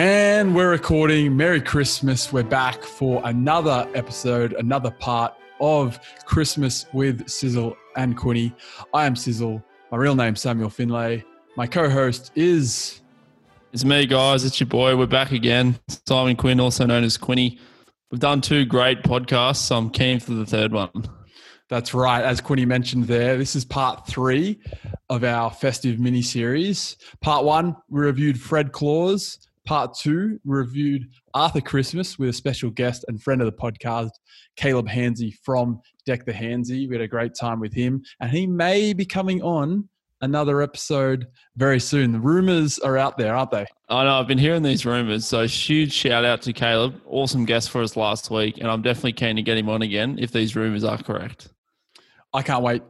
And we're recording. Merry Christmas. We're back for another episode, another part of Christmas with Sizzle and Quinny. I am Sizzle. My real name's Samuel Finlay. My co host is. It's me, guys. It's your boy. We're back again. Simon Quinn, also known as Quinny. We've done two great podcasts, so I'm keen for the third one. That's right. As Quinny mentioned there, this is part three of our festive mini series. Part one, we reviewed Fred Claus. Part two, reviewed Arthur Christmas with a special guest and friend of the podcast, Caleb Hansey from Deck the Hansey. We had a great time with him, and he may be coming on another episode very soon. The rumors are out there, aren't they? I know. I've been hearing these rumors. So, huge shout out to Caleb. Awesome guest for us last week. And I'm definitely keen to get him on again if these rumors are correct. I can't wait.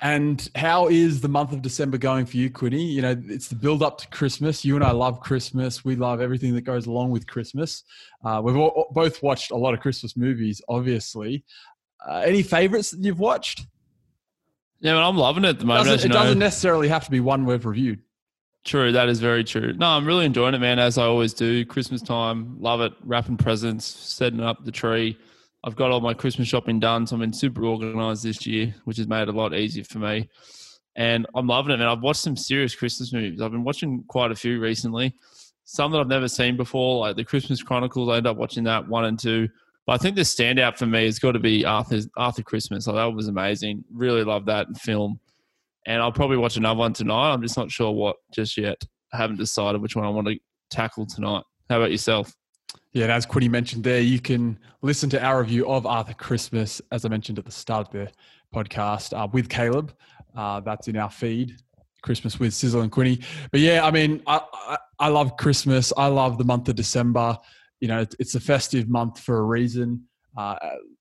And how is the month of December going for you, Quinny? You know, it's the build up to Christmas. You and I love Christmas. We love everything that goes along with Christmas. Uh, we've all, both watched a lot of Christmas movies, obviously. Uh, any favorites that you've watched? Yeah, but I'm loving it at the moment. Doesn't, it know. doesn't necessarily have to be one we've reviewed. True, that is very true. No, I'm really enjoying it, man, as I always do. Christmas time, love it. Wrapping presents, setting up the tree I've got all my Christmas shopping done, so I'm been super organized this year, which has made it a lot easier for me. And I'm loving it, man. I've watched some serious Christmas movies. I've been watching quite a few recently. Some that I've never seen before, like the Christmas Chronicles. I end up watching that one and two. But I think the standout for me has got to be Arthur's Arthur Christmas. Like that was amazing. Really love that film. And I'll probably watch another one tonight. I'm just not sure what just yet. I haven't decided which one I want to tackle tonight. How about yourself? Yeah, and as Quinny mentioned there, you can listen to our review of Arthur Christmas, as I mentioned at the start of the podcast, uh, with Caleb. Uh, that's in our feed, Christmas with Sizzle and Quinny. But yeah, I mean, I, I, I love Christmas. I love the month of December. You know, it's a festive month for a reason. Uh,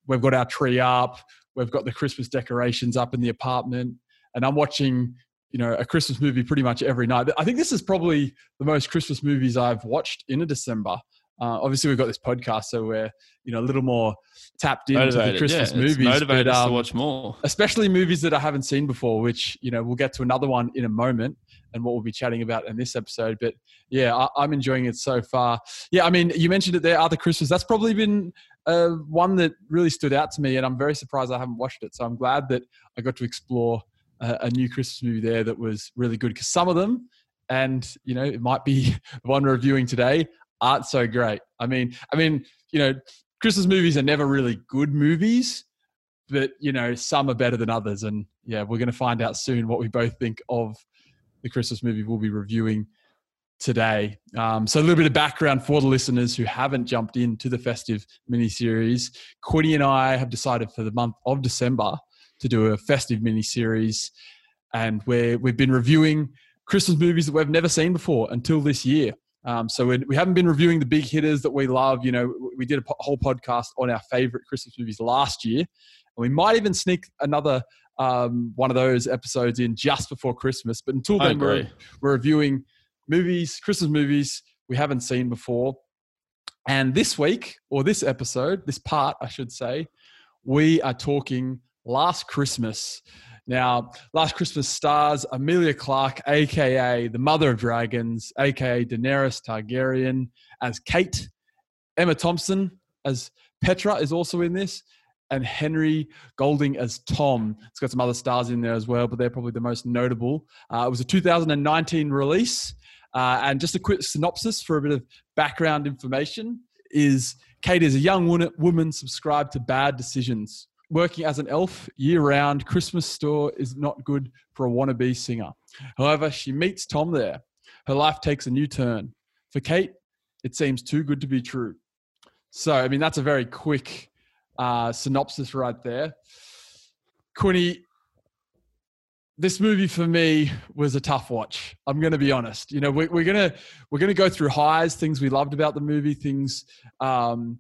we've got our tree up. We've got the Christmas decorations up in the apartment. And I'm watching, you know, a Christmas movie pretty much every night. I think this is probably the most Christmas movies I've watched in a December. Uh, obviously, we've got this podcast, so we're you know a little more tapped into motivated, the Christmas yeah, movies. Motivated but, um, to watch more, especially movies that I haven't seen before. Which you know we'll get to another one in a moment, and what we'll be chatting about in this episode. But yeah, I, am enjoying it so far. Yeah, I mean, you mentioned it there, Arthur Christmas. That's probably been uh, one that really stood out to me, and I'm very surprised I haven't watched it. So I'm glad that I got to explore a, a new Christmas movie there that was really good. Because some of them and you know it might be the one we're reviewing today aren't so great. I mean, I mean, you know, Christmas movies are never really good movies, but you know, some are better than others. And yeah, we're going to find out soon what we both think of the Christmas movie we'll be reviewing today. Um, so a little bit of background for the listeners who haven't jumped into the festive mini series. Quinny and I have decided for the month of December to do a festive mini series, and where we've been reviewing Christmas movies that we've never seen before until this year. Um, so we haven't been reviewing the big hitters that we love. You know, we did a whole podcast on our favorite Christmas movies last year, and we might even sneak another um, one of those episodes in just before Christmas. But until then, we're, we're reviewing movies, Christmas movies we haven't seen before. And this week, or this episode, this part, I should say, we are talking Last Christmas. Now, Last Christmas stars Emilia Clarke, aka the Mother of Dragons, aka Daenerys Targaryen, as Kate. Emma Thompson as Petra is also in this, and Henry Golding as Tom. It's got some other stars in there as well, but they're probably the most notable. Uh, it was a 2019 release. Uh, and just a quick synopsis for a bit of background information is Kate is a young woman subscribed to bad decisions working as an elf year round, Christmas store is not good for a wannabe singer. However, she meets Tom there. Her life takes a new turn. For Kate, it seems too good to be true. So, I mean, that's a very quick uh, synopsis right there. Quinny, this movie for me was a tough watch. I'm going to be honest. You know, we, are gonna we're gonna go through highs, things we loved about the movie, things um,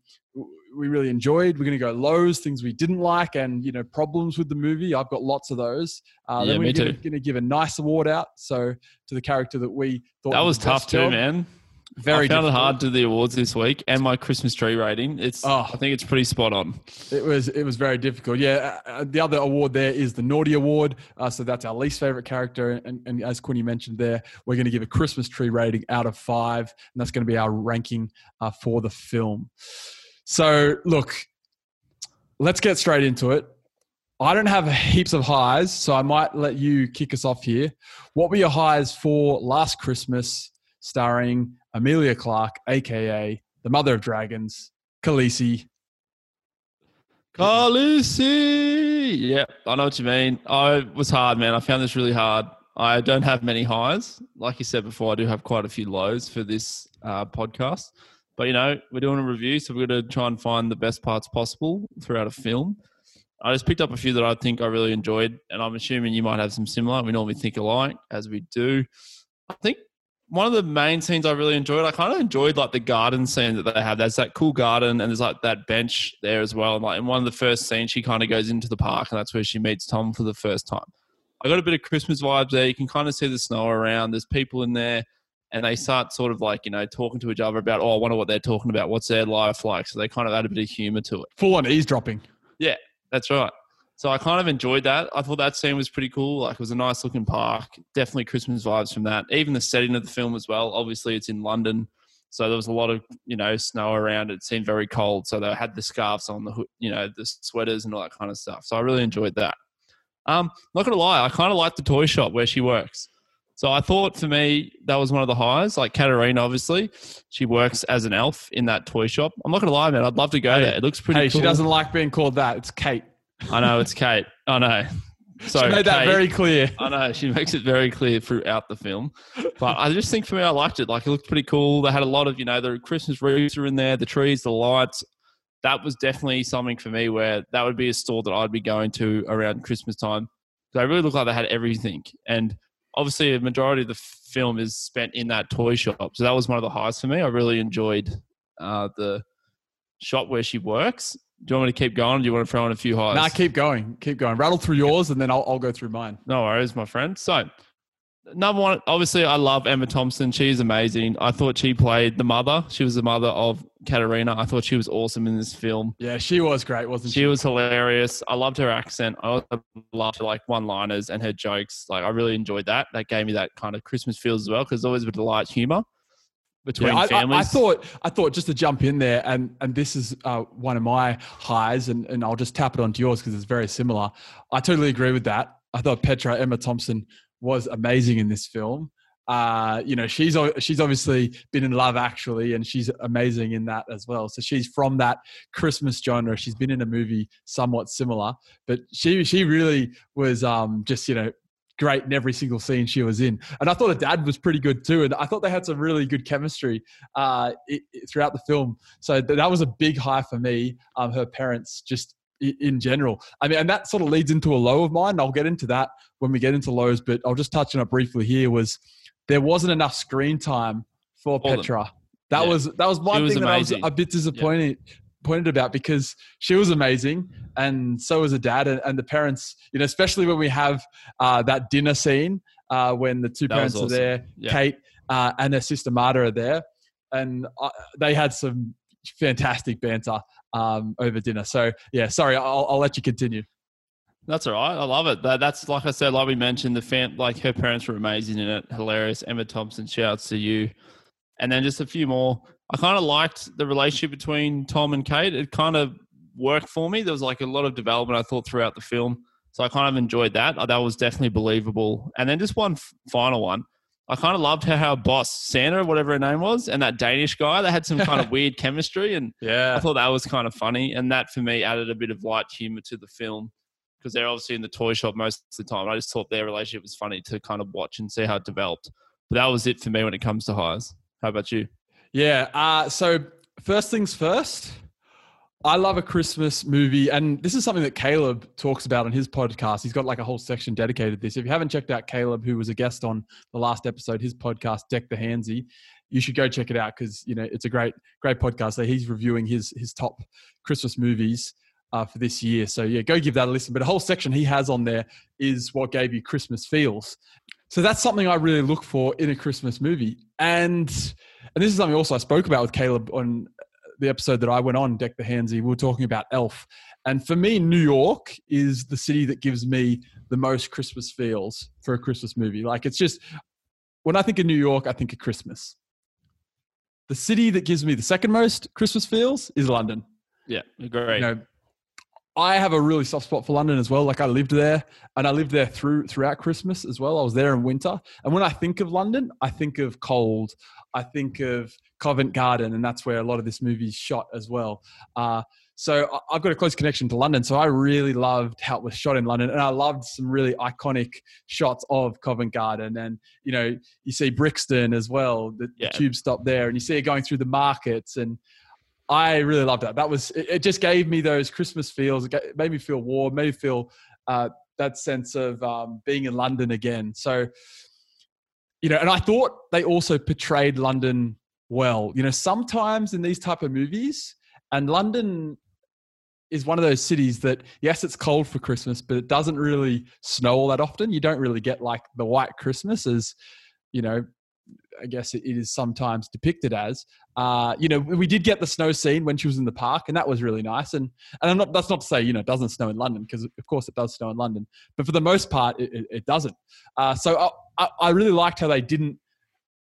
we really enjoyed. We're going to go lows, things we didn't like, and you know problems with the movie. I've got lots of those. Uh, yeah, then we're going to give a nice award out. So to the character that we thought that was tough too, man. Very I found difficult. it hard to do the awards this week, and my Christmas tree rating. It's Oh. I think it's pretty spot on. It was it was very difficult. Yeah, uh, uh, the other award there is the Naughty Award. Uh, so that's our least favorite character, and, and as Quinny mentioned there, we're going to give a Christmas tree rating out of five, and that's going to be our ranking uh, for the film. So look, let's get straight into it. I don't have heaps of highs, so I might let you kick us off here. What were your highs for Last Christmas, starring Emilia Clarke, aka the Mother of Dragons, Khaleesi, Khaleesi. Yeah, I know what you mean. I was hard, man. I found this really hard. I don't have many highs. Like you said before, I do have quite a few lows for this uh, podcast. But, you know, we're doing a review, so we're going to try and find the best parts possible throughout a film. I just picked up a few that I think I really enjoyed, and I'm assuming you might have some similar. We normally think alike, as we do. I think one of the main scenes I really enjoyed, I kind of enjoyed like the garden scene that they have. There's that cool garden, and there's like that bench there as well. And like in one of the first scenes, she kind of goes into the park, and that's where she meets Tom for the first time. I got a bit of Christmas vibes there. You can kind of see the snow around. There's people in there, and they start sort of like you know talking to each other about, oh, I wonder what they're talking about. What's their life like? So they kind of add a bit of humor to it. full on eavesdropping. Yeah that's right. So I kind of enjoyed that. I thought that scene was pretty cool. Like it was a nice looking park. Definitely Christmas vibes from that. Even the setting of the film as well. Obviously it's in London. So there was a lot of, you know, snow around. It seemed very cold. So they had the scarves on, the hood, you know, the sweaters and all that kind of stuff. So I really enjoyed that. Um, not gonna lie, I kind of liked the toy shop where she works. So I thought for me that was one of the highs. Like Katarina, obviously, she works as an elf in that toy shop. I'm not gonna lie, man. I'd love to go Hey, there. It looks pretty. Hey, cool. she doesn't like being called that. It's Kate. I know it's Kate. I know. So she made that very clear. I know she makes it very clear throughout the film, but I just think for me, I liked it. Like it looked pretty cool. They had a lot of, you know, the Christmas wreaths are in there, the trees, the lights. That was definitely something for me where that would be a store that I'd be going to around Christmas time. They really looked like they had everything, and obviously a majority of the film is spent in that toy shop. So that was one of the highs for me. I really enjoyed uh, the shop where she works. Do you want me to keep going? Or do you want to throw in a few highs? Nah, keep going. Keep going. Rattle through yours and then I'll, I'll go through mine. No worries, my friend. So, number one, obviously, I love Emma Thompson. She's amazing. I thought she played the mother. She was the mother of Katarina. I thought she was awesome in this film. Yeah, she was great, wasn't she? She was hilarious. I loved her accent. I also loved her like one-liners and her jokes. Like I really enjoyed that. That gave me that kind of Christmas feels as well because always with the light humor between Yeah, I, I, families. I thought I thought just to jump in there, and and this is uh, one of my highs, and, and I'll just tap it onto yours because it's very similar. I totally agree with that. I thought Petra Emma Thompson was amazing in this film. Uh, you know, she's she's obviously been in Love Actually, and she's amazing in that as well. So she's from that Christmas genre. She's been in a movie somewhat similar, but she she really was um, just you know great in every single scene she was in. And I thought her dad was pretty good too. And I thought they had some really good chemistry uh, i- i- throughout the film. So th- that was a big high for me. Um, her parents just in general. I mean, and that sort of leads into a low of mine. I'll get into that when we get into lows, but I'll just touch on it briefly here was there wasn't enough screen time for For them. Petra. That Yeah. was that was one was thing that I was amazing. a bit disappointed pointed about because she was amazing and so was her dad and, and the parents you know especially when we have uh, that dinner scene uh, when the two That parents are there Yeah. kate uh, and her sister marta are there and uh, they had some fantastic banter um, over dinner so yeah sorry I'll, I'll let you continue That's all right. I love it. That, that's like I said, like we mentioned, the fan, like her parents were amazing in it. Hilarious. Emma Thompson, shouts to you. And then just a few more. I kind of liked the relationship between Tom and Kate. It kind of worked for me. There was like a lot of development I thought throughout the film. So I kind of enjoyed that. That was definitely believable. And then just one final one. I kind of loved how her boss, Santa, whatever her name was, and that Danish guy, they had some kind of weird chemistry. And yeah. I thought that was kind of funny, and that for me added a bit of light humor to the film because they're obviously in the toy shop most of the time. I just thought their relationship was funny to kind of watch and see how it developed. But that was it for me when it comes to highs. How about you? Yeah. Uh, so first things first, I love a Christmas movie, and this is something that Caleb talks about on his podcast. He's got like a whole section dedicated to this. If you haven't checked out Caleb, who was a guest on the last episode, his podcast Deck the Hansey, you should go check it out because you know it's a great, great podcast. So he's reviewing his his top Christmas movies uh, for this year. So yeah, go give that a listen. But a whole section he has on there is what gave you Christmas feels. so that's something I really look for in a Christmas movie. And and this is something also I spoke about with Caleb on the episode that I went on, Deck the Hansey. We were talking about Elf. And for me, New York is the city that gives me the most Christmas feels for a Christmas movie. Like it's just when I think of New York, I think of Christmas. The city that gives me the second most Christmas feels is London. Yeah, great. You know, I have a really soft spot for London as well. Like I lived there, and I lived there through throughout Christmas as well. I was there in winter, and when I think of London, I think of cold. I think of Covent Garden, and that's where a lot of this movie is shot as well. Uh, so I've got a close connection to London. So I really loved how it was shot in London, and I loved some really iconic shots of Covent Garden. And you know, you see Brixton as well, the, yeah. the tube stop there, and you see it going through the markets. And I really loved that. That was it. Just gave me those Christmas feels. It made me feel warm. Made me feel uh, that sense of um, being in London again. So you know, and I thought they also portrayed London well. You know, sometimes in these type of movies, and London is one of those cities that yes it's cold for christmas but it doesn't really snow all that often you don't really get like the white christmas as you know i guess it is sometimes depicted as uh, you know we did get the snow scene when she was in the park and that was really nice and and i'm not that's not to say you know it doesn't snow in london because of course it does snow in london but for the most part it, it, doesn't uh, so I, I really liked how they didn't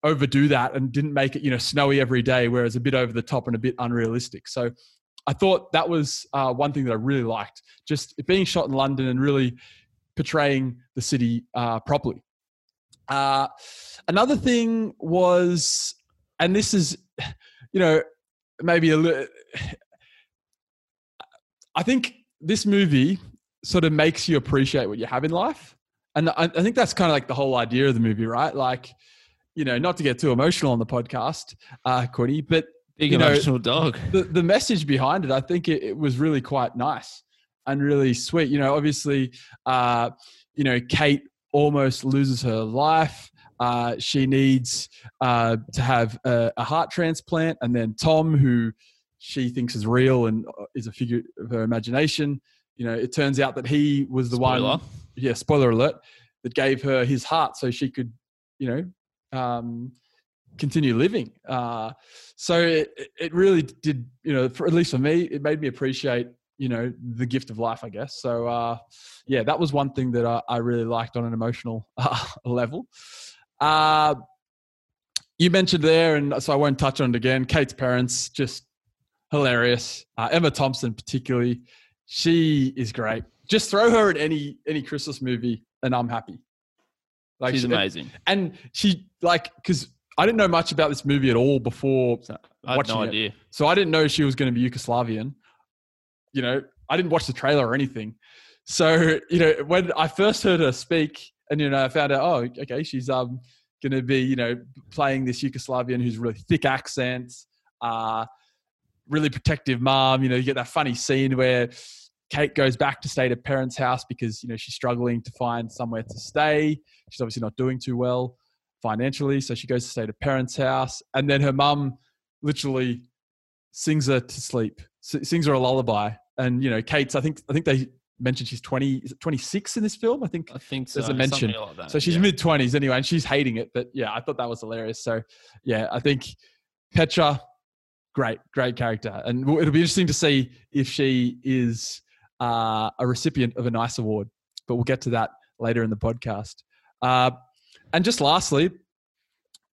overdo that and didn't make it you know snowy every day whereas a bit over the top and a bit unrealistic so I thought that was uh, one thing that I really liked, just being shot in London and really portraying the city uh, properly. Uh, another thing was, and this is, you know, maybe a little. I think this movie sort of makes you appreciate what you have in life, and I, I think that's kind of like the whole idea of the movie, right? Like, you know, not to get too emotional on the podcast, uh, Quinny, but Big emotional know, dog. The, the message behind it, I think it, it, was really quite nice and really sweet. You know, obviously, uh, you know, Kate almost loses her life. Uh, she needs uh, to have a, a, heart transplant, and then Tom, who she thinks is real and uh, is a figure of her imagination, you know, it turns out that he was the spoiler. one. Yeah, spoiler alert. That gave her his heart so she could, you know, um, continue living. Uh, so it, it really did, you know, for, at least for me, it made me appreciate, you know, the gift of life, I guess. So uh, yeah, that was one thing that I, I really liked on an emotional uh, level. Uh, you mentioned there, and so I won't touch on it again. Kate's parents just hilarious. Uh, Emma Thompson, particularly, she is great. Just throw her in any any Christmas movie, and I'm happy. Like she's she, amazing, and she like because I didn't know much about this movie at all before I had no idea. It. So I didn't know she was going to be Yugoslavian. You know, I didn't watch the trailer or anything. So you know, when I first heard her speak, and you know, I found out, oh, okay, she's um going to be you know playing this Yugoslavian who's really thick accents, uh, really protective mom. You know, you get that funny scene where Kate goes back to stay at her parents' house because you know she's struggling to find somewhere to stay. She's obviously not doing too well financially. So she goes to stay at her parents' house. And then her mum literally sings her to sleep, sings her a lullaby. And, you know, Kate's, I think, I think they mentioned she's 20, is it 26 in this film? I think, I think so. there's a mention. Like so she's yeah. mid 20s anyway, and she's hating it. But yeah, I thought that was hilarious. So yeah, I think Petra, great, great character. And it'll be interesting to see if she is uh, a recipient of a nice award. But we'll get to that later in the podcast. Uh, and just lastly,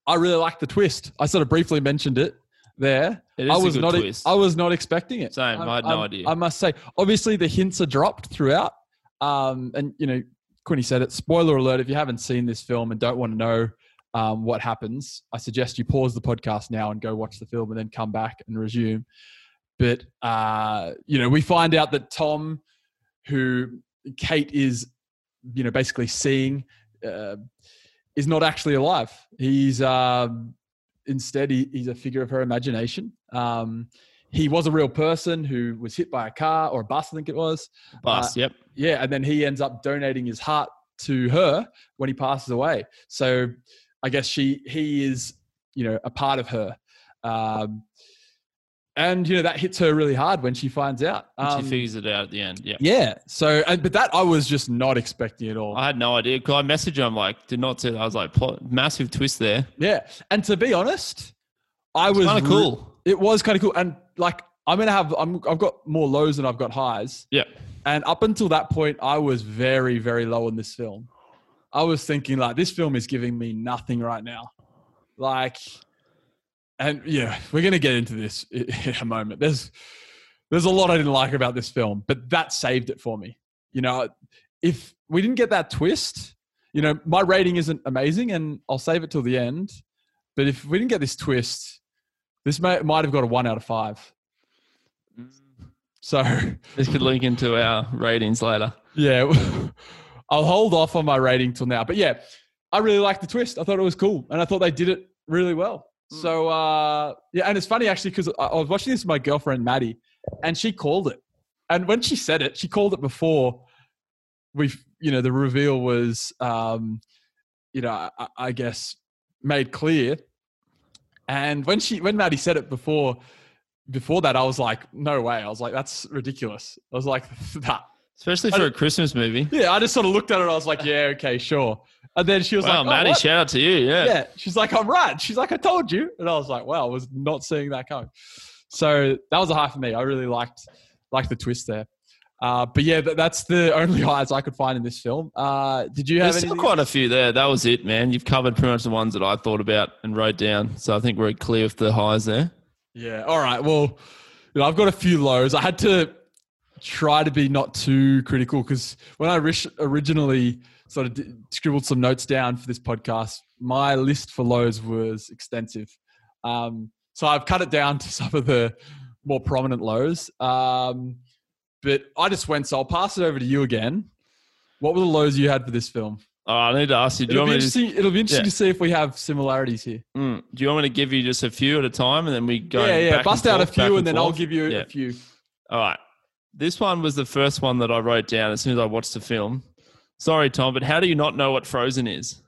I really like the twist. I sort of briefly mentioned it there. I was not. Twist. I was not expecting it. Same. I, I had no I, idea. I must say, obviously, the hints are dropped throughout. Um, and you know, Quinny said it. Spoiler alert: If you haven't seen this film and don't want to know um, what happens, I suggest you pause the podcast now and go watch the film, and then come back and resume. But uh, you know, we find out that Tom, who Kate is, you know, basically seeing. Uh, is not actually alive. He's um, instead he, he's a figure of her imagination. Um, he was a real person who was hit by a car or a bus, I think it was. Bus, uh, yep. Yeah, and then he ends up donating his heart to her when he passes away. So I guess she he is you know a part of her. Um, and you know that hits her really hard when she finds out. And Um, she figures it out at the end. Yeah. yeah. So, and, but that I was just not expecting at all. I had no idea. Cause I messaged her. I'm like, did not see that. I was like, plot, massive twist there. yeah. And to be honest, I was Kind of re- cool. it was kind of cool. And like, I'm gonna have, I'm, I've got more lows than I've got highs. Yeah. And up until that point, I was very, very low in this film. I was thinking like, this film is giving me nothing right now. Like, and yeah, we're gonna get into this in a moment. There's, there's a lot I didn't like about this film, but that saved it for me. You know, if we didn't get that twist, you know, my rating isn't amazing, and I'll save it till the end. But if we didn't get this twist, this may, might have got a one out of five. So This could link into our ratings later. yeah, I'll hold off on my rating till now. But yeah, I really liked the twist. I thought it was cool, and I thought they did it really well. Hmm. So uh, yeah, and it's funny actually because I, was watching this with my girlfriend Maddie, and she called it. And when she said it, she called it before we've you know, the reveal was, um, you know, I, I guess made clear. And when she, when Maddie said it before, before that, I was like, no way. I was like, that's ridiculous. I was like, that. Especially for a Christmas movie. Yeah, I just sort of looked at it. I was like, yeah, okay, sure. And then she was Wow, like, oh, Maddie, what? shout out to you. Yeah. yeah. She's like, I'm right. She's like, I told you. And I was like, wow, I was not seeing that coming. So that was a high for me. I really liked liked the twist there. Uh, but yeah, that, that's the only highs I could find in this film. Uh, did you have There's anything? still quite a few there. That was it, man. You've covered pretty much the ones that I thought about and wrote down. So I think we're clear with the highs there. Yeah. All right. Well, you know, I've got a few lows. I had to try to be not too critical because when I originally sort of scribbled some notes down for this podcast, my list for lows was extensive. Um, so I've cut it down to some of the more prominent lows. Um, but I just went, so I'll pass it over to you again. What were the lows you had for this film? Oh, I need to ask you. Do you It'll want be, me to? Interesting, it'll be interesting Yeah. to see if we have similarities here. mm, do you want me to give you just a few at a time, and then we go? yeah, yeah. Bust and out a few and then I'll give you Yeah. a few. All right. This one was the first one that I wrote down as soon as I watched the film. Sorry, Tom, but how do you not know what Frozen is?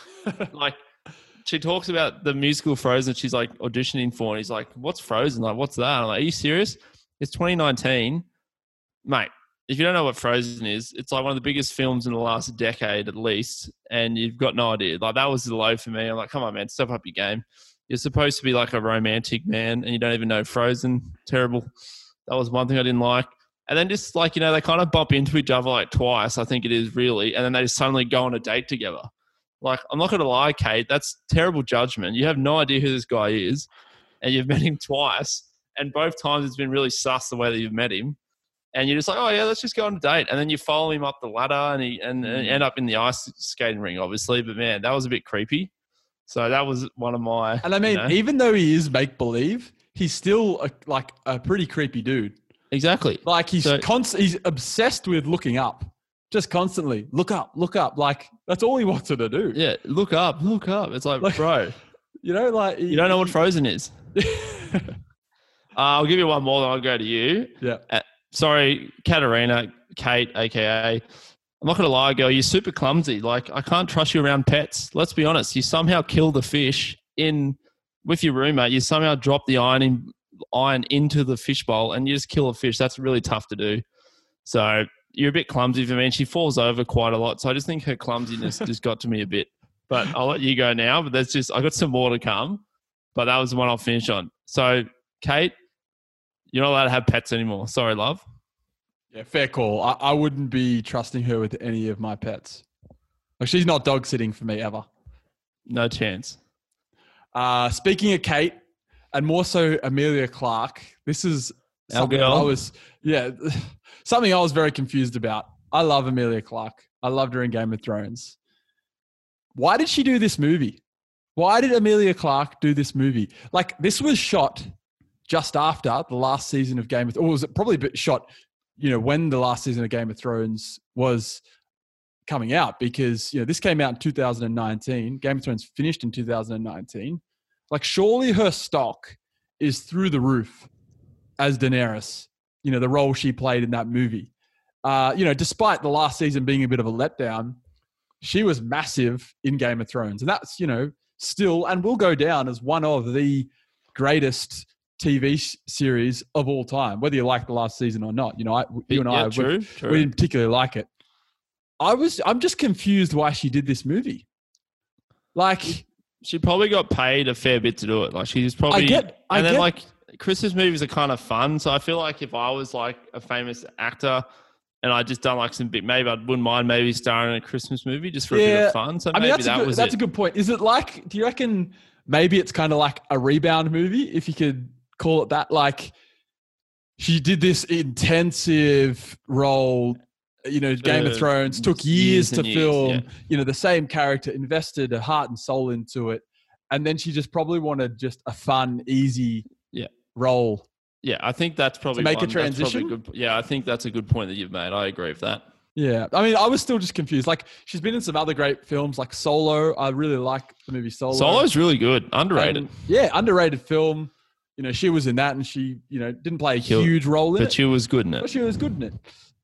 like, she talks about the musical Frozen she's like auditioning for, and he's like, What's Frozen? Like, what's that? I'm like, Are you serious? It's 2019. Mate, if you don't know what Frozen is, it's like one of the biggest films in the last decade at least, and you've got no idea. Like, that was the low for me. I'm like, Come on, man, step up your game. You're supposed to be like a romantic man, and you don't even know Frozen. Terrible. That was one thing I didn't like. And then just like, you know, they kind of bump into each other like twice, I think it is really. And then they just suddenly go on a date together. Like, I'm not going to lie, Kate, that's terrible judgment. You have no idea who this guy is, and you've met him twice. And both times it's been really sus the way that you've met him. And you're just like, oh, yeah, let's just go on a date. And then you follow him up the ladder and, he, and, and mm. end up in the ice skating ring, obviously. But man, that was a bit creepy. So that was one of my. And I mean, you know- even though he is make believe, he's still a, like a pretty creepy dude. Exactly. Like he's So- const- he's obsessed with looking up, just constantly look up, look up. Like that's all he wanted to do. Yeah, look up, look up. It's like, Like- bro, You know, like you don't know what Frozen is. Uh, I'll give you one more, then I'll go to you. yeah. Sorry, Katarina, Kate, aka. I'm not gonna lie, girl. You're super clumsy. Like I can't trust you around pets. Let's be honest. You somehow kill the fish in with your roommate. You somehow drop the iron in, iron into the fish bowl, and you just kill a fish. That's really tough to do. So you're a bit clumsy for me. And she falls over quite a lot. So I just think her clumsiness just got to me a bit. But I'll let you go now. But there's just I got some more to come. But that was the one I'll finish on. So Kate, you're not allowed to have pets anymore. Sorry, love. Yeah, fair call. I, I wouldn't be trusting her with any of my pets. Like she's not dog sitting for me ever. No chance. Uh, speaking of Kate, and more so Emilia Clarke, this is something. I was yeah something I was very confused about. I love Emilia Clarke. I loved her in Game of Thrones. Why did she do this movie? Why did Emilia Clarke do this movie? Like this was shot just after the last season of Game of Thrones, or was it probably a bit shot, you know, when the last season of Game of Thrones was coming out because you know this came out in 2019 game of thrones finished in 2019 like surely her stock is through the roof as daenerys you know the role she played in that movie uh you know despite the last season being a bit of a letdown she was massive in game of thrones and that's you know still and will go down as one of the greatest TV series of all time, whether you like the last season or not. You know, I, you and yeah, I, we- true, we, didn't particularly like it. I was, I'm just confused why she did this movie. Like, she probably got paid a fair bit to do it. Like she's probably I get, I and then get, like Christmas movies are kind of fun. So I feel like if I was like a famous actor and I just done like some bit, maybe I wouldn't mind maybe starring in a Christmas movie just for a bit of fun. So I maybe mean, that's, that a good, was that's it. a good point. Is it like, do you reckon maybe it's kind of like a rebound movie, if you could call it that? Like, she did this intensive role, you know, Game of Uh, Thrones, took years years, to and years, film, yeah. you know, the same character, invested her heart and soul into it. And then she just probably wanted just a fun, easy Yeah. role. yeah, I think that's probably make a one- probably transition? Good, yeah, I think that's a good point that you've made. I agree with that. Yeah. I mean, I was still just confused. Like, she's been in some other great films like Solo. I really like the movie Solo. Solo's really good, underrated. And, yeah, underrated film. You know, she was in that, and she, you know, didn't play a huge role in but it, but she was good in it. but she was good in it.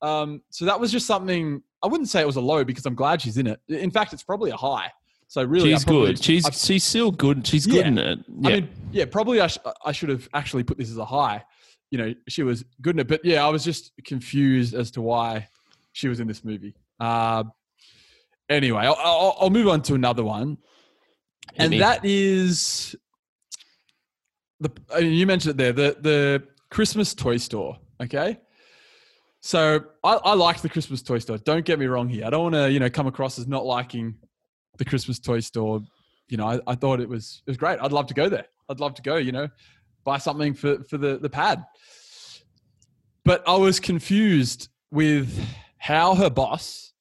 Um, so that was just something. I wouldn't say it was a low because I'm glad she's in it. In fact, it's probably a high. So really, She's probably- good. She's I- she's still good. She's good Yeah. in it. Yeah. I mean, yeah, probably I, sh- I should have actually put this as a high. You know, she was good in it, but yeah, I was just confused as to why she was in this movie. Uh, anyway, I'll, I'll, I'll move on to another one, Hit and me. that is the. I mean, you mentioned it there, the the Christmas toy store. Okay, so I, I like the Christmas toy store. Don't get me wrong here. I don't want to you know come across as not liking the Christmas toy store. You know, I, I thought it was it was great. I'd love to go there. I'd love to go. You know, buy something for for the the pad. But I was confused with how her boss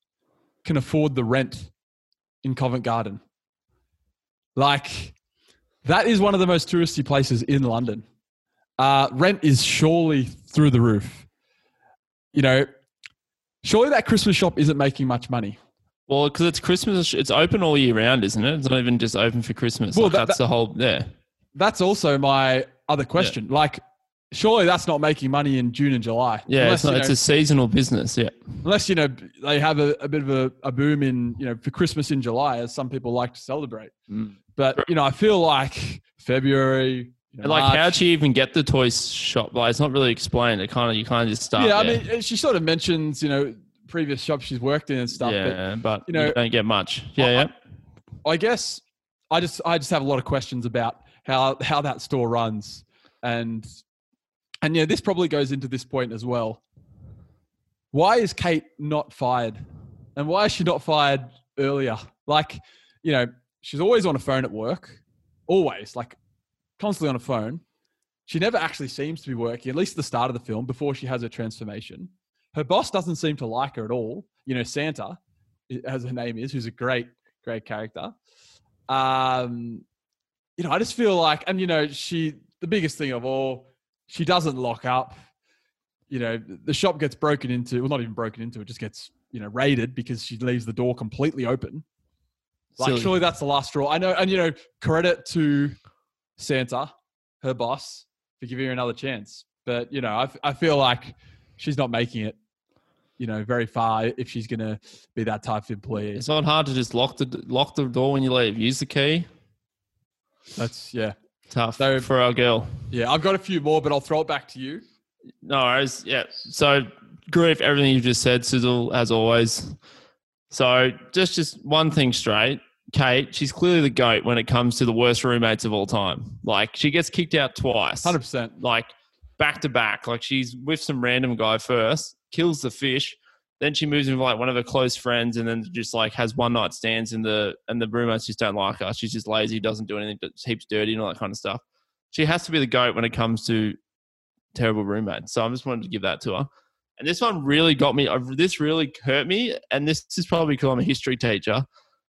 can afford the rent in Covent Garden. Like, that is one of the most touristy places in London. Uh, rent is surely through the roof. You know, surely that Christmas shop isn't making much money. well, because it's Christmas, it's open all year round, isn't it? It's not even just open for Christmas. Well, Like, that- that's the whole. Yeah. That's also my other question. Like, surely that's not making money in June and July. Yeah, Unless, it's, not, you it's a seasonal business. Yeah. unless you know they have a, a bit of a, a boom in you know for Christmas in July, as some people like to celebrate. Mm. But you know, I feel like February, know, And like, how'd she even get the toy shop? Like, it's not really explained. It kind of you kind of just start. yeah, I there. mean, she sort of mentions you know previous shops she's worked in and stuff. yeah, but, you you, know, don't get much. Yeah, I- yeah. But I guess I just I just have a lot of questions about how how that store runs, and and yeah, this probably goes into this point as well. Why is Kate not fired, and why is she not fired earlier? Like, you know, she's always on a phone at work, always like constantly on a phone. She never actually seems to be working, at least at the start of the film, before she has her transformation. Her boss doesn't seem to like her at all. You know, Santa, as her name is, who's a great, great character. Um, you know, I just feel like, and you know, she, the biggest thing of all, she doesn't lock up. You know, the shop gets broken into, well, not even broken into, it just gets, you know, raided because she leaves the door completely open. Like, Silly. surely that's the last straw. I know, and you know, credit to Santa, her boss, for giving her another chance. But you know, I, I feel like she's not making it, you know, very far if she's going to be that type of employee. It's not hard to just lock the lock the door when you leave. Use the key. That's yeah, Tough So- for our girl. yeah. I've got a few more, but I'll throw it back to you. No worries. Yeah. So with everything you just said, Sizzle, as always. So just just one thing straight. Kate, she's clearly the goat when it comes to the worst roommates of all time. Like she gets kicked out twice. Hundred percent. like back to back. Like she's with some random guy first, kills the fish, then she moves in with like one of her close friends, and then just like has one night stands in the and the roommates just don't like her. She's just lazy, doesn't do anything, but heaps dirty and all that kind of stuff. She has to be the goat when it comes to terrible roommates. So I just wanted to give that to her. And this one really got me. This really hurt me, and this is probably because I'm a history teacher.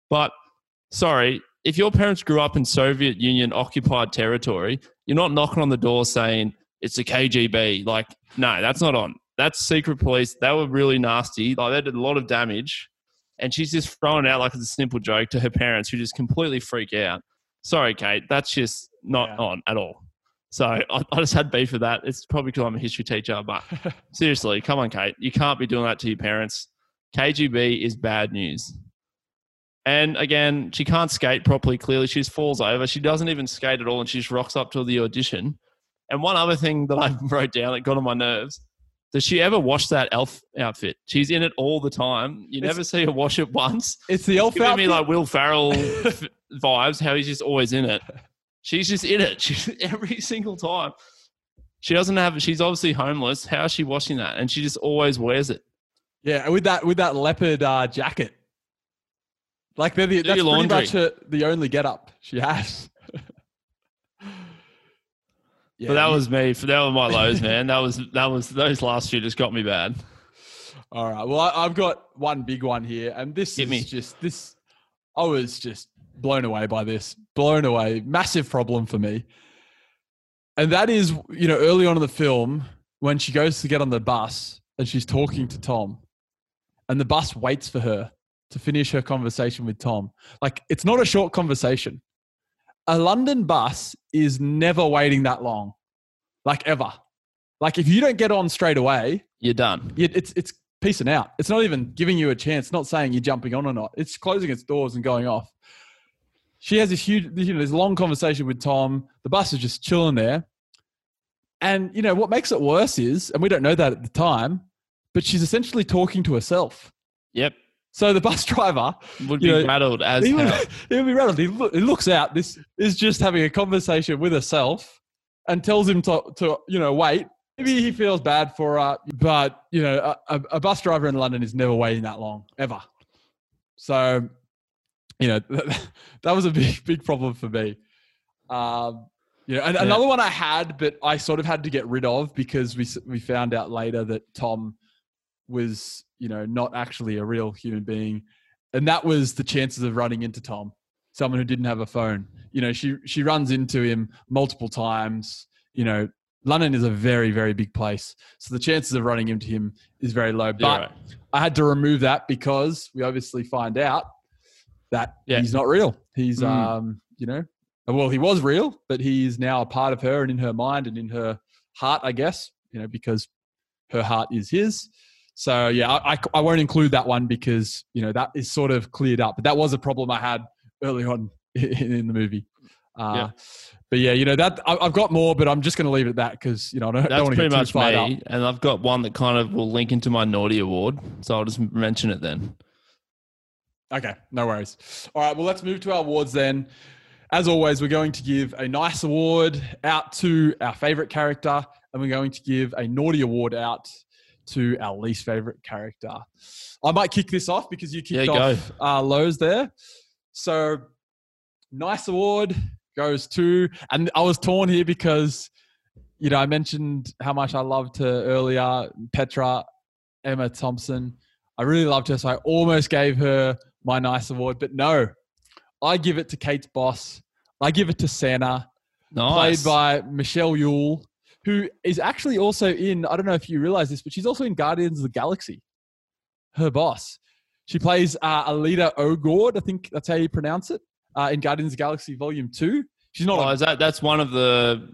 But sorry, if your parents grew up in Soviet Union occupied territory, you're not knocking on the door saying it's a KGB. Like, no, that's not on. That's secret police. They were really nasty. Like, they did a lot of damage. And she's just throwing it out like it's a simple joke to her parents who just completely freak out. Sorry, Kate. That's just not Yeah. on at all. So I, I just had beef with that. It's probably because I'm a history teacher, but seriously, come on, Kate. You can't be doing that to your parents. KGB is bad news. And again, she can't skate properly. Clearly, she just falls over. She doesn't even skate at all, and she just rocks up to the audition. And one other thing that I wrote down that got on my nerves. Does she ever wash that elf outfit? She's in it all the time. You It's- never see her wash it once. It's the elf Giving outfit. me like Will Ferrell vibes, how he's just always in it. She's just in it. She's every single time. She doesn't have. She's obviously homeless. How is she washing that? And she just always wears it. yeah, with that with that leopard uh, jacket. Like they're the, Do that's pretty much her, the only get up she has. yeah, but that you- was me. For that was my lows, man. That was that was those last few just got me bad. All right. Well, I, I've got one big one here, and this Hit is me. just this. I was just blown away by this. Blown away. Massive problem for me. And that is, you know, early on in the film when she goes to get on the bus and she's talking to Tom, and the bus waits for her to finish her conversation with Tom. Like it's not a short conversation. A London bus is never waiting that long, like ever. Like if you don't get on straight away, You're done. it, it's it's piecing out. It's not even giving you a chance. Not saying you're jumping on or not. It's closing its doors and going off. She has this huge, you know, this long conversation with Tom. The bus is just chilling there, and you know what makes it worse is, and we don't know that at the time, but she's essentially talking to herself. Yep. So the bus driver, Would be know, rattled as he would, hell. he would be rattled. He, loo- he looks out. This is just having a conversation with herself, and tells him to, to you know, wait. Maybe he feels bad for her, but you know, a, a, a bus driver in London is never waiting that long ever. So, you know, that was a big, big problem for me. Um, you know, and Yeah. another one I had, but I sort of had to get rid of because we we found out later that Tom was, you know, not actually a real human being, and that was the chances of running into Tom, someone who didn't have a phone. You know, she she runs into him multiple times. You know, London is a very very big place, so the chances of running into him is very low. But right. I had to remove that because we obviously find out that Yeah. he's not real. He's Mm. um, you know, well, he was real, but he is now a part of her and in her mind and in her heart, I guess, you know, because her heart is his. So yeah, I, I, I won't include that one because you know that is sort of cleared up. But that was a problem I had early on in, in the movie. Uh, Yeah. But yeah, you know that I, I've got more, but I'm just going to leave it at that because you know I don't, don't That's want to get pretty too much fired up. And I've got one that kind of will link into my naughty award. So I'll just mention it then. Okay, no worries. All right, well, let's move to our awards then. As always, we're going to give a nice award out to our favorite character, and we're going to give a naughty award out to our least favorite character. I might kick this off because you kicked Yeah, off uh, lows there. So, nice award goes to, and I was torn here because, you know, I mentioned how much I loved her earlier, Petra, Emma Thompson. I really loved her, so I almost gave her my nice award, but no, I give it to Kate's boss. I give it to Santa, Nice. played by Michelle Yeoh, who is actually also in. I don't know if you realize this, but she's also in Guardians of the Galaxy. Her boss. She plays uh, Aleta Ogord. I think that's how you pronounce it. Uh, in Guardians of the Galaxy Volume Two. She's not. Oh, a, is that that's one of the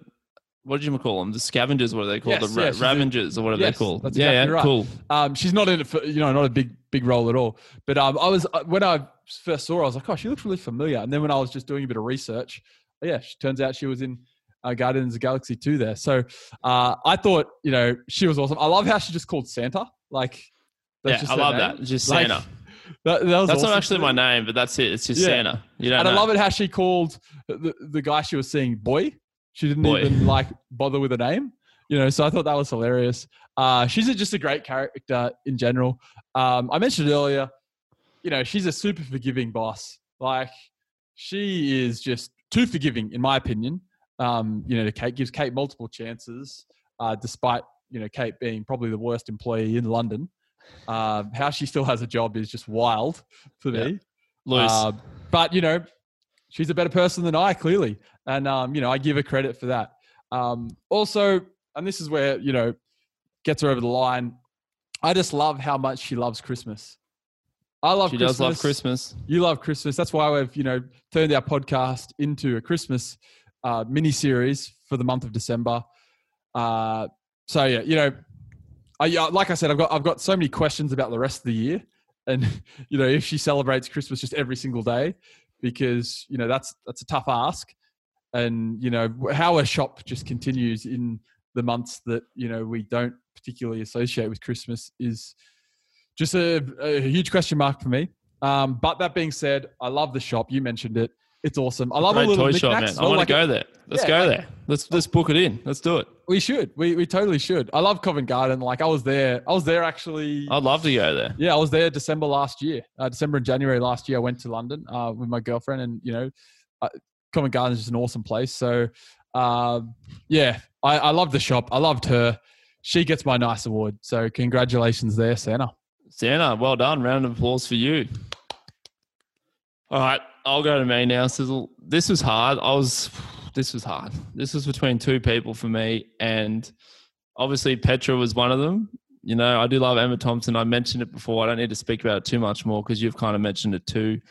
what did you call them? The scavengers, what are they called? Yes, the yeah, ra- a- ravengers, or what are Yes, they called? that's yeah, exactly yeah, right. cool. Um, she's not in it for you know not a big big role at all. But um, I was uh, when I first saw her, I was like, oh, she looks really familiar. And then when I was just doing a bit of research, yeah, she turns out she was in uh, Guardians of the Galaxy two there. So uh, I thought you know she was awesome. I love how she just called Santa like. that's Yeah, just I love name. that. Just Like, Santa. That, that was That's awesome not actually my name, but that's it. It's just Yeah. Santa. You don't And know. I love it how she called the, the guy she was seeing boy. She didn't Boy. even like bother with a name, you know. So I thought that was hilarious. Uh, she's a, just a great character in general. Um, I mentioned earlier, you know, she's a super forgiving boss. Like she is just too forgiving, in my opinion. Um, you know, to Kate gives Kate multiple chances, uh, despite you know Kate being probably the worst employee in London. Uh, how she still has a job is just wild for me. Loose. Uh, but you know, she's a better person than I clearly, and um, you know, I give her credit for that. Um, also, and this is where you know gets her over the line. I just love how much she loves Christmas. I love she Christmas. does love Christmas. You love Christmas. That's why we've you know turned our podcast into a Christmas uh, mini series for the month of December. Uh, so yeah, you know, I, like I said, I've got I've got so many questions about the rest of the year, and you know, if she celebrates Christmas just every single day, because you know that's that's a tough ask. and you know how a shop just continues in the months that you know we don't particularly associate with Christmas is just a, a huge question mark for me. Um, but that being said, I love the shop. You mentioned it. It's awesome. I love a little toy shop, man. I want like to go it- there. Let's Yeah, go like- there. Let's let's book it in. Let's do it. We should. We we totally should. I love Covent Garden. Like I was there. I was there actually. I'd love to go there. Yeah, I was there December last year. Uh, December and January last year, I went to London uh, with my girlfriend, and you know, uh, Covent Garden is just an awesome place. So, um, yeah, I, I love the shop. I loved her. She gets my nice award. So, congratulations there, Santa. Sienna, well done. Round of applause for you. All right, I'll go to me now. Sizzle. This was hard. I was. This was hard. This was between two people for me, and obviously Petra was one of them. You know, I do love Emma Thompson. I mentioned it before. I don't need to speak about it too much more because you've kind of mentioned it too.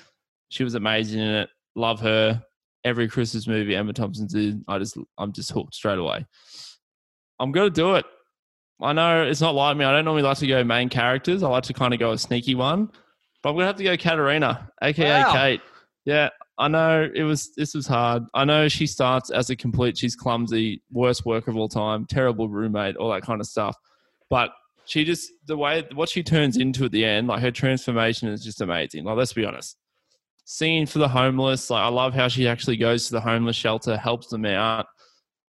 She was amazing in it. Love her. Every Christmas movie Emma Thompson's in, I just I'm just hooked straight away. I'm gonna do it. I know it's not like me. I don't normally like to go main characters. I like to kind of go a sneaky one. But I'm gonna have to go Katarina, aka Wow. Kate. Yeah, I know it was. This was hard. I know she starts as a complete. She's clumsy, worst worker of all time, terrible roommate, all that kind of stuff. But she just the way what she turns into at the end, like her transformation is just amazing. Like let's be honest. Singing for the homeless, like I love how she actually goes to the homeless shelter, helps them out,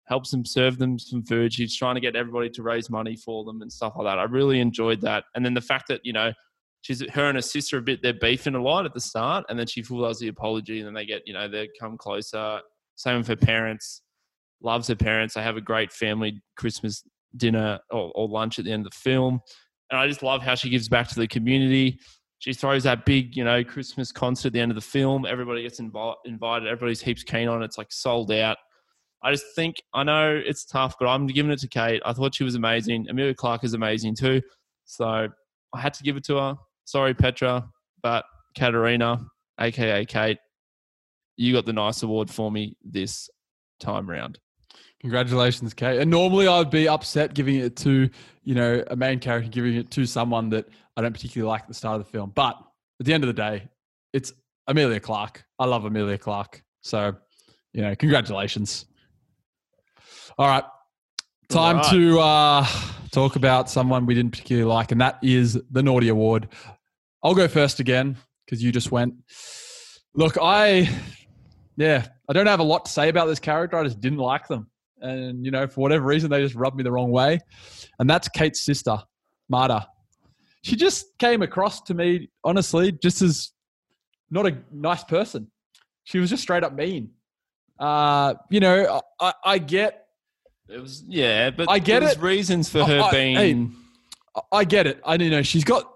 helps them serve them some food. She's trying to get everybody to raise money for them and stuff like that. I really enjoyed that. And then the fact that, you know, she's her and her sister a bit, they're beefing a lot at the start, and then she full does the apology, and then they get, you know, they come closer. Same with her parents, loves her parents. They have a great family Christmas dinner or, or lunch at the end of the film. And I just love how she gives back to the community. She throws that big, you know, Christmas concert at the end of the film. Everybody gets invi- invited. Everybody's heaps keen on it. It's like sold out. I just think I know it's tough, but I'm giving it to Kate. I thought she was amazing. Emilia Clarke is amazing too. So I had to give it to her. Sorry, Petra, but Katarina, aka Kate, you got the nice award for me this time round. Congratulations, Kate. And normally I'd be upset giving it to, you know, a main character, giving it to someone that I don't particularly like at the start of the film. But at the end of the day, it's Emilia Clarke. I love Emilia Clarke. So, you know, congratulations. All right. Time All right. to uh, talk about someone we didn't particularly like, and that is the Naughty Award. I'll go first again because you just went. Look, I, yeah, I don't have a lot to say about this character. I just didn't like them. And, you know, for whatever reason, they just rubbed me the wrong way. And that's Kate's sister, Marta. She just came across to me, honestly, just as not a nice person. She was just straight up mean. Uh, you know, I, I get It was yeah, but I get it. reasons for I- her I- being. hey, I get it. I you know she's got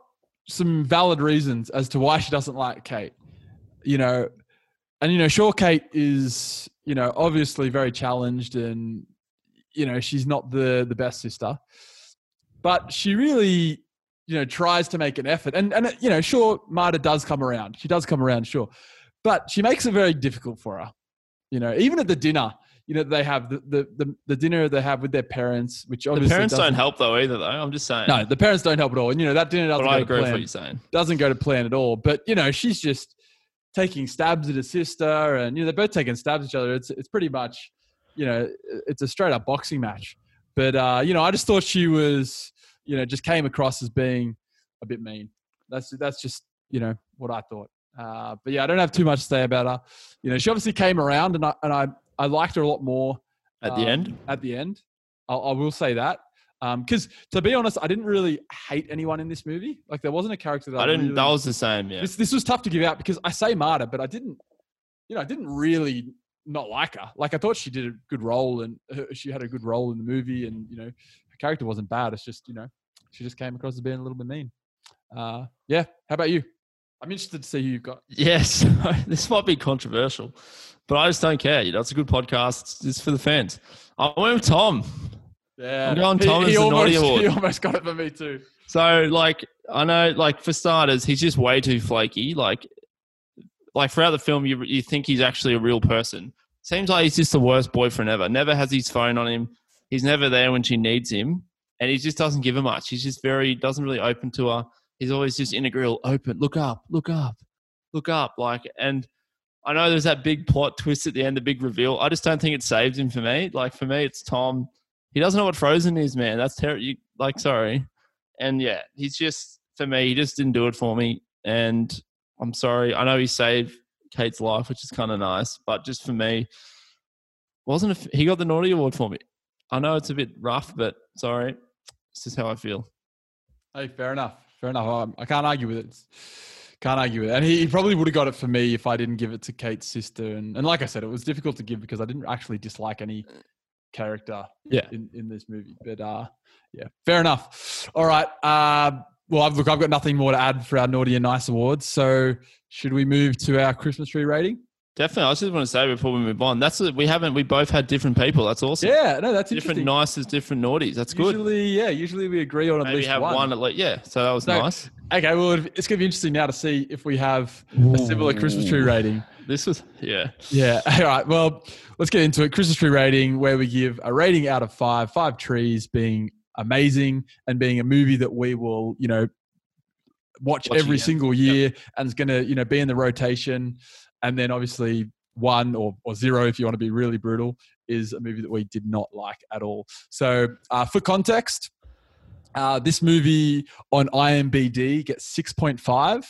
some valid reasons as to why she doesn't like Kate. You know, and you know, sure, Kate is you know obviously very challenged, and you know she's not the the best sister, but she really you know tries to make an effort, and and you know, sure, Marta does come around. She does come around, sure, but she makes it very difficult for her. You know, even at the dinner. You know, they have the, the, the, the dinner they have with their parents, which obviously the parents don't help though either. Though I'm just saying. no, the parents don't help at all. And you know that dinner doesn't go to plan. what you're saying. Doesn't go to plan at all. But you know she's just taking stabs at her sister, and you know they're both taking stabs at each other. It's it's pretty much, you know, it's a straight up boxing match. But uh, you know, I just thought she was, you know, just came across as being a bit mean. That's that's just you know what I thought. Uh, but yeah, I don't have too much to say about her. You know, she obviously came around, and I and I I liked her a lot more At the um, end, At the end, I'll, I will say that. Because to be honest, I didn't really hate anyone in this movie. Like there wasn't a character that I didn't. Really, That was the same. Yeah. this, this was tough to give out because I say Marta, but I didn't. You know, I didn't really not like her. Like I thought she did a good role, and her, she had a good role in the movie, and you know, her character wasn't bad. It's just you know, she just came across as being a little bit mean. Uh, yeah. How about you? I'm interested to see who you've got. Yes, this might be controversial, but I just don't care. You know, it's a good podcast. It's, it's for the fans. I went with Tom. Yeah, I'm going he, Tom as he the Naughty almost, Award. He almost got it for me too. So, like, I know, like for starters, he's just way too flaky. Like, like throughout the film, you you think he's actually a real person. Seems like he's just the worst boyfriend ever. Never has his phone on him. He's never there when she needs him, and he just doesn't give her much. He's just very doesn't really open to her. He's always just in a grill, open, look up, look up, look up. Like, and I know there's that big plot twist at the end, the big reveal. I just don't think it saves him for me. Like for me, it's Tom. He doesn't know what Frozen is, man. That's terrible. Like, sorry, and yeah, he's just for me. He just didn't do it for me, and I'm sorry. I know he saved Kate's life, which is kind of nice, but just for me, wasn't a, he got the naughty award for me? I know it's a bit rough, but sorry, this is how I feel. Hey, fair enough. Fair enough. I, I can't argue with it. Can't argue with it. And he, he, probably would have got it for me if I didn't give it to Kate's sister. And, and like I said, it was difficult to give because I didn't actually dislike any character yeah. in, in this movie. But uh, yeah, fair enough. All right. Uh, well, look, I've got nothing more to add for our naughty and nice awards. So should we move to our Christmas tree rating? Definitely. I just want to say before we move on, that's a, we haven't we both had different people. That's awesome. Yeah, no, that's interesting. different nices, different naughties. That's usually, good. Usually, yeah, usually we agree on at Maybe least have one. one at least. Yeah, so that was No, nice. Okay, well, it's going to be interesting now to see if we have a similar Christmas tree rating. This was yeah. Yeah. All right. Well, let's get into it. Christmas tree rating, where we give a rating out of five. Five trees being amazing and being a movie that we will, you know, watch every single year and is going to, you know, be in the rotation. And then obviously one or, or zero, if you want to be really brutal, is a movie that we did not like at all. So, uh, for context, uh, this movie on IMBD gets 6.5.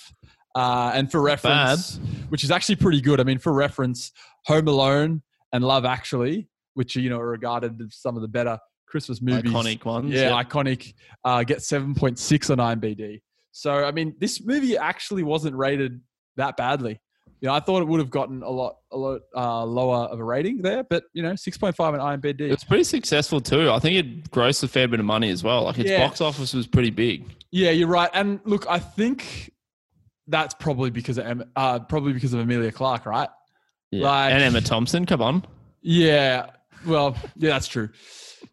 Uh, and for reference, which is actually pretty good. I mean, for reference, Home Alone and Love Actually, which you know are regarded as some of the better Christmas movies, Iconic ones. yeah, yeah. iconic, uh, get seven point six on IMBD. So I mean, this movie actually wasn't rated that badly. You know, I thought it would have gotten a lot, a lot uh, lower of a rating there, but you know, six point five on IMBD. It was pretty successful too. I think it grossed a fair bit of money as well. Like its Yeah. box office was pretty big. Yeah, you're right. And look, I think that's probably because of uh, probably because of Emilia Clarke, right? Yeah. Like- and Emma Thompson, come on. Yeah. Well, yeah, that's true.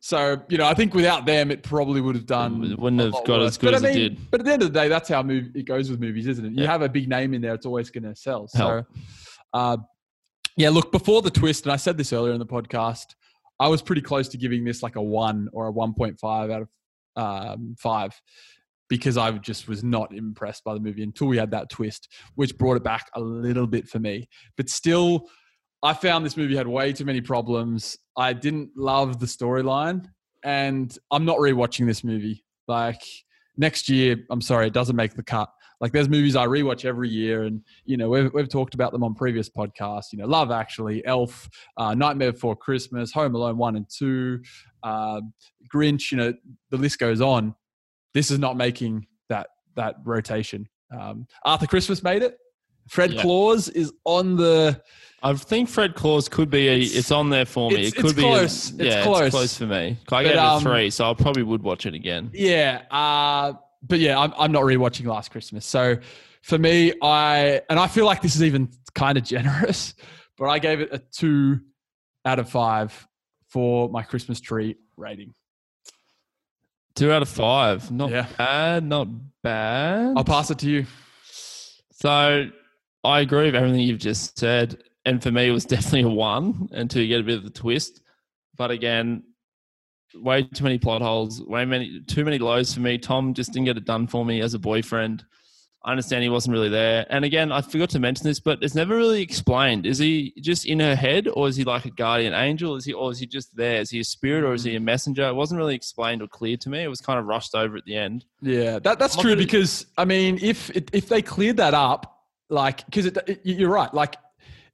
So you know, I think without them, it probably would have done. It wouldn't have got worse. as good But as I it did. But at the end of the day, that's how move, it goes with movies, isn't it? You Yeah. have a big name in there; it's always going to sell. So, uh, yeah. Look, before the twist, and I said this earlier in the podcast, I was pretty close to giving this like a one or a one point five out of um, five because I just was not impressed by the movie until we had that twist, which brought it back a little bit for me. But still, I found this movie had way too many problems. I didn't love the storyline, and I'm not rewatching this movie. Like next year, I'm sorry, it doesn't make the cut. Like there's movies I rewatch every year, and you know we've, we've talked about them on previous podcasts. You know, Love Actually, Elf, uh, Nightmare Before Christmas, Home Alone one and two, uh, Grinch. You know, the list goes on. This is not making that that rotation. Um, Arthur Christmas made it. Fred Yeah. Claus is on the I think Fred Claus could be a. It's, on there for me. it could it's be close. A, It's close. it's close for me. I gave it um, a three, so I probably would watch it again. Yeah, uh, but yeah, I'm, I'm not rewatching Last Christmas. So for me, I and I feel like this is even kind of generous, but I gave it a two out of five for my Christmas tree rating. Two out of five. Not Yeah. bad. Not bad. I'll pass it to you. So I agree with everything you've just said. And for me, it was definitely a one until you get a bit of the twist. But again, way too many plot holes, way many, too many lows for me. Tom just didn't get it done for me as a boyfriend. I understand he wasn't really there. And again, I forgot to mention this, but it's never really explained. Is he just in her head, or is he like a guardian angel? Is he, or is he just there? Is he a spirit, or is he a mm. messenger? It wasn't really explained or clear to me. It was kind of rushed over at the end. Yeah, that, that's true because I mean, if if they cleared that up, like, because you're right, like,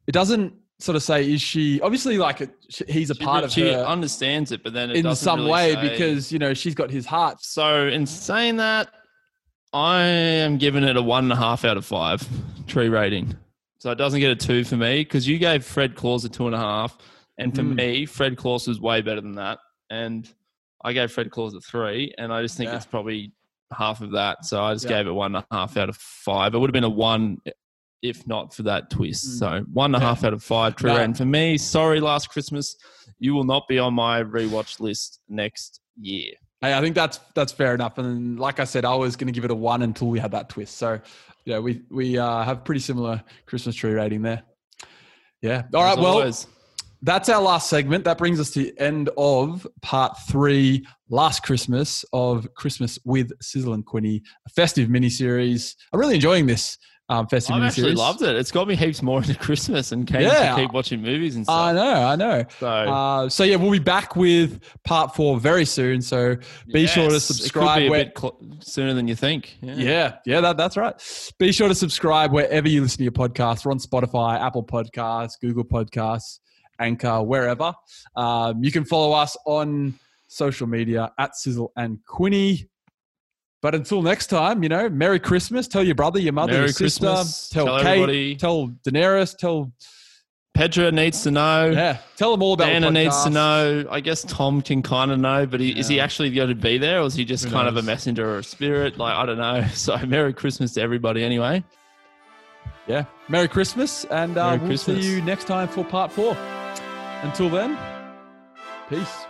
it doesn't sort of say is she obviously like it, she- he's a She, part of her, she her understands it, but then it in some really way say- because you know she's got his heart. So, in saying that, I am giving it a one and a half out of five tree rating. So, it doesn't get a two for me because you gave Fred Claus a two and a half. And for Mm. me, Fred Claus was way better than that. And I gave Fred Claus a three. And I just think Yeah. it's probably half of that. So, I just Yeah. gave it one and a half out of five. It would have been a one if not for that twist. Mm. So, one and a half out of five tree No. rating. For me, sorry, last Christmas, you will not be on my rewatch list next year. Hey, I think that's that's fair enough. And like I said, I was going to give it a one until we had that twist. So, yeah, we we uh, have pretty similar Christmas tree rating there. Yeah. All right. As Well, always. That's our last segment. That brings us to the end of part three, last Christmas of Christmas with Sizzle and Quinny, a festive mini series. I'm really enjoying this. um, festive I've actually miniseries. loved it. It's got me heaps more into Christmas and keen Yeah. to keep watching movies and stuff. I know, I know. so Uh, so yeah, we'll be back with part four very soon. So be sure to subscribe It could be a where- bit cl- sooner than you think. Yeah. Yeah, yeah, that, that's right. Be sure to subscribe wherever you listen to your podcasts. We're on Spotify, Apple Podcasts, Google Podcasts, Anchor, wherever. Um, you can follow us on social media at Sizzle and Quinny. But until next time, you know, Merry Christmas. Tell your brother, your mother, Merry your sister. Christmas. Tell, Tell Kate. everybody. Tell Daenerys. Tell Petra needs to know. yeah. Tell them all about. the Anna needs to know. I guess Tom can kind of know, but he, is he actually going to be there, or is he just Who kind of a messenger or a spirit? Like I don't know. So Merry Christmas to everybody, anyway. Yeah. Merry Christmas, and uh, Merry we'll Christmas. see you next time for part four. Until then, peace.